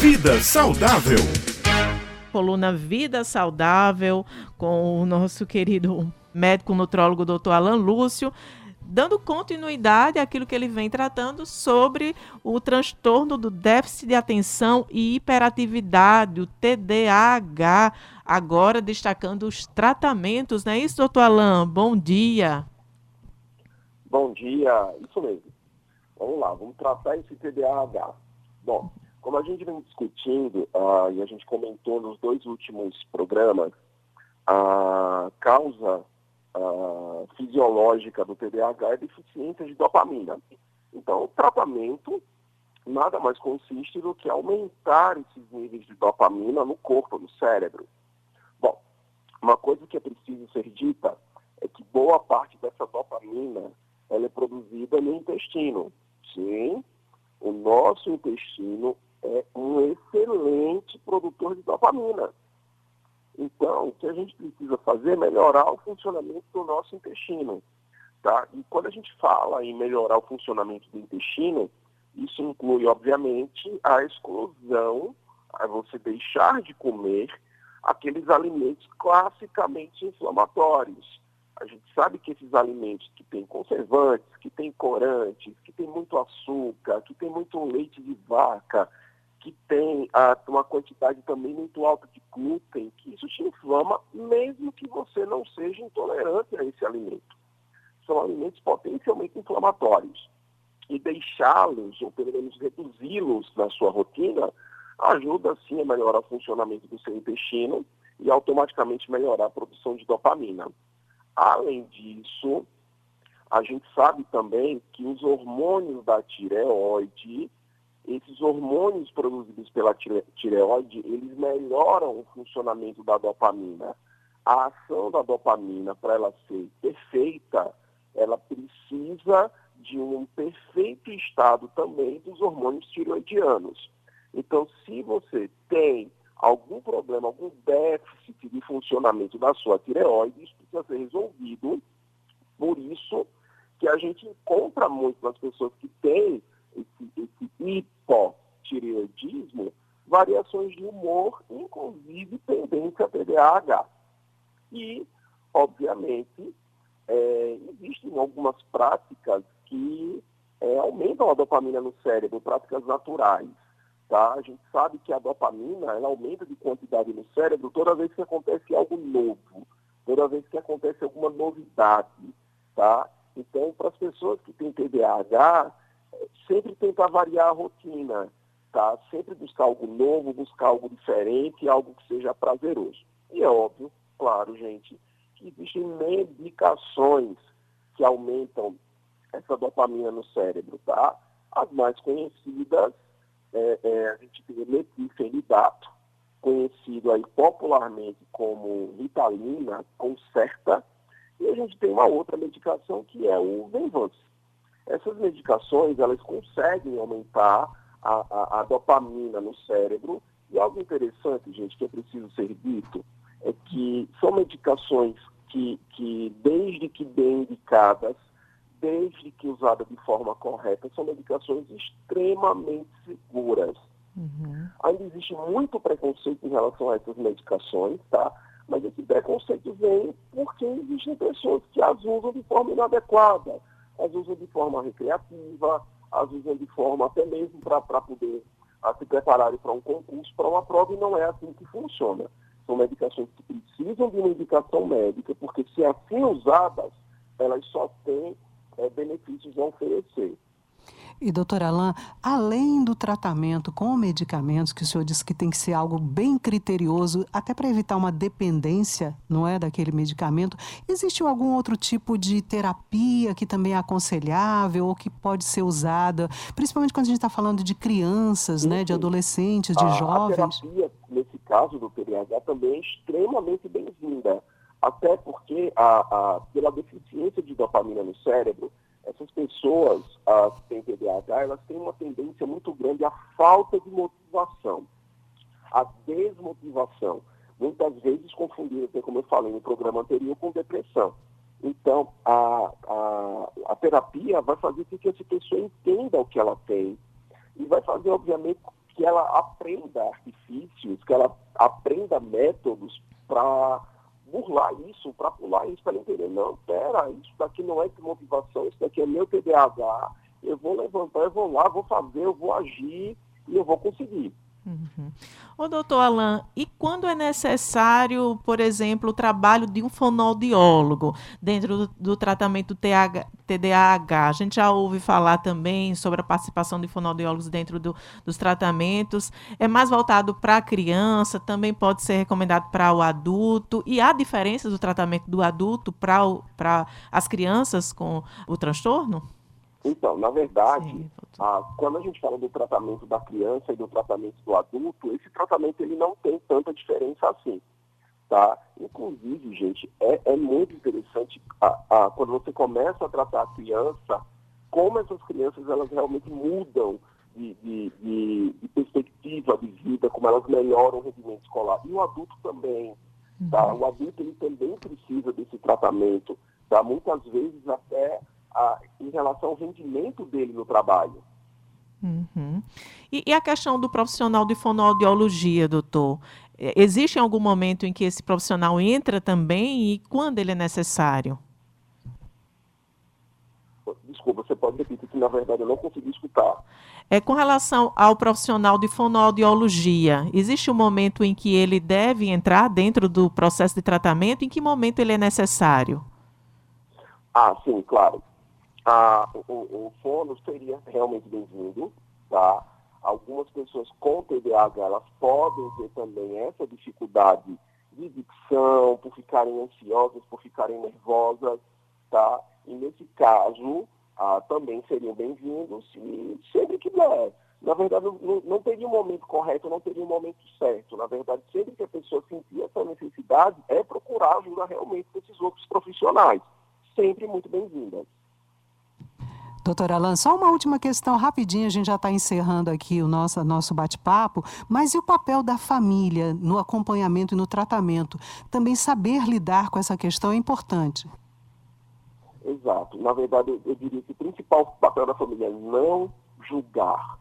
Vida Saudável. Coluna Vida Saudável com o nosso querido médico nutrólogo Dr. Alan Lúcio, dando continuidade àquilo que ele vem tratando sobre o transtorno do déficit de atenção e hiperatividade, o TDAH, agora destacando os tratamentos, não é isso, doutor Alan? Bom dia. Bom dia, isso mesmo. Vamos lá, vamos tratar esse TDAH. Bom, como a gente vem discutindo uh, e a gente comentou nos dois últimos programas, a causa uh, fisiológica do TDAH é deficiência de dopamina. Então, o tratamento nada mais consiste do que aumentar esses níveis de dopamina no corpo, no cérebro. Bom, uma coisa que é preciso ser dita é que boa parte dessa dopamina ela é produzida no intestino. Sim, o nosso intestino é um excelente produtor de dopamina. Então, o que a gente precisa fazer é melhorar o funcionamento do nosso intestino. Tá? E quando a gente fala em melhorar o funcionamento do intestino, isso inclui, obviamente, a exclusão, a você deixar de comer aqueles alimentos classicamente inflamatórios. A gente sabe que esses alimentos que têm conservantes, que têm corantes, que têm muito açúcar, que têm muito leite de vaca, que tem ah, uma quantidade também muito alta de glúten, que isso te inflama, mesmo que você não seja intolerante a esse alimento. São alimentos potencialmente inflamatórios. E deixá-los, ou pelo menos reduzi-los na sua rotina, ajuda sim a melhorar o funcionamento do seu intestino e automaticamente melhorar a produção de dopamina. Além disso, a gente sabe também que os hormônios da tireoide esses hormônios produzidos pela tireoide, eles melhoram o funcionamento da dopamina. A ação da dopamina, para ela ser perfeita, ela precisa de um perfeito estado também dos hormônios tireoidianos. Então, se você tem algum problema, algum déficit de funcionamento da sua tireoide, isso precisa ser resolvido. Por isso que a gente encontra muito nas pessoas que têm esse, esse hipotireoidismo, variações de humor, inclusive tendência a TDAH. E, obviamente, é, existem algumas práticas que é, aumentam a dopamina no cérebro, práticas naturais. Tá? A gente sabe que a dopamina ela aumenta de quantidade no cérebro toda vez que acontece algo novo, toda vez que acontece alguma novidade. Tá? Então, para as pessoas que têm TDAH, sempre tentar variar a rotina, tá? Sempre buscar algo novo, buscar algo diferente, algo que seja prazeroso. E é óbvio, claro, gente, que existem medicações que aumentam essa dopamina no cérebro, tá? As mais conhecidas, é, é, a gente tem metilfenidato, conhecido aí popularmente como Ritalina, Concerta, e a gente tem uma outra medicação que é o Venvance. Essas medicações, elas conseguem aumentar a, a, a dopamina no cérebro. E algo interessante, gente, que é preciso ser dito, é que são medicações que, que desde que bem indicadas, desde que usadas de forma correta, são medicações extremamente seguras. Uhum. Ainda existe muito preconceito em relação a essas medicações, tá? Mas esse preconceito vem porque existem pessoas que as usam de forma inadequada as usam de forma recreativa, as usam de forma até mesmo para poder a, se prepararem para um concurso, para uma prova, e não é assim que funciona. São medicações que precisam de uma indicação médica, porque se assim usadas, elas só têm é, benefícios a oferecer. E, doutor Alain, além do tratamento com medicamentos, que o senhor disse que tem que ser algo bem criterioso, até para evitar uma dependência, não é, daquele medicamento, existe algum outro tipo de terapia que também é aconselhável ou que pode ser usada, principalmente quando a gente está falando de crianças, né, de adolescentes, de a, jovens? A terapia, nesse caso do TDAH, também é extremamente bem-vinda, até porque a, a, pela deficiência de dopamina no cérebro, essas pessoas que têm TDAH, elas têm uma tendência muito grande à falta de motivação, à desmotivação. Muitas vezes confundida, como eu falei no programa anterior, com depressão. Então, a, a, a terapia vai fazer com que essa pessoa entenda o que ela tem e vai fazer, obviamente, que ela aprenda artifícios, que ela aprenda métodos para burlar isso, para pular isso, para entender, não, pera, isso daqui não é de motivação, isso daqui é meu TDAH, eu vou levantar, eu vou lá, vou fazer, eu vou agir e eu vou conseguir. Uhum. Ô, doutor Alain, e quando é necessário, por exemplo, o trabalho de um fonoaudiólogo dentro do, do tratamento TH, TDAH? A gente já ouve falar também sobre a participação de fonoaudiólogos dentro do, dos tratamentos. É mais voltado para a criança, também pode ser recomendado para o adulto. E há diferença do tratamento do adulto para as crianças com o transtorno? Então, na verdade, ah, quando a gente fala do tratamento da criança e do tratamento do adulto, esse tratamento ele não tem tanta diferença assim. Tá? Inclusive, gente, é, é muito interessante ah, ah, quando você começa a tratar a criança, como essas crianças elas realmente mudam de, de, de, de perspectiva de vida, como elas melhoram o rendimento escolar. E o adulto também. Tá? Uhum. O adulto ele também precisa desse tratamento. Tá? Muitas vezes até a, em relação ao rendimento dele no trabalho. Uhum. E, e, a questão do profissional de fonoaudiologia, doutor? É, existe algum momento em que esse profissional entra também e quando ele é necessário? Desculpa, você pode repetir que na verdade eu não consegui escutar. É com relação ao profissional de fonoaudiologia, existe um momento em que ele deve entrar dentro do processo de tratamento? Em que momento ele é necessário? Ah, sim, claro ah, o, o fono seria realmente bem-vindo, tá? Algumas pessoas com TDAH, elas podem ter também essa dificuldade de dicção, por ficarem ansiosas, por ficarem nervosas, tá? E nesse caso, ah, também seriam bem-vindos e sempre que der. Na verdade, não, não teria um momento correto, não teria um momento certo. Na verdade, sempre que a pessoa sentir essa necessidade, é procurar ajuda realmente desses outros profissionais. Sempre muito bem-vindas. Doutora Alan, só uma última questão rapidinho, a gente já está encerrando aqui o nosso, nosso bate-papo, mas e o papel da família no acompanhamento e no tratamento? Também saber lidar com essa questão é importante. Exato. Na verdade, eu, diria que o principal papel da família é não julgar.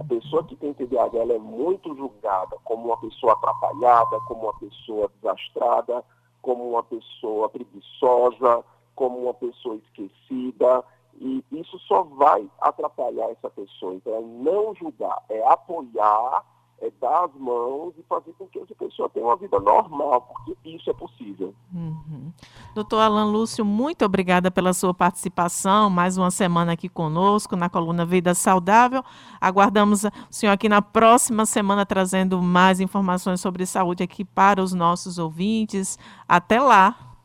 A pessoa que tem TDAH ela é muito julgada como uma pessoa atrapalhada, como uma pessoa desastrada, como uma pessoa preguiçosa, como uma pessoa esquecida. E isso só vai atrapalhar essa pessoa. Então, é não julgar, é apoiar, é dar as mãos e fazer com que essa pessoa tenha uma vida normal, porque isso é possível. Uhum. Doutor Alan Lúcio, muito obrigada pela sua participação, mais uma semana aqui conosco na coluna Vida Saudável. Aguardamos o senhor aqui na próxima semana trazendo mais informações sobre saúde aqui para os nossos ouvintes. Até lá!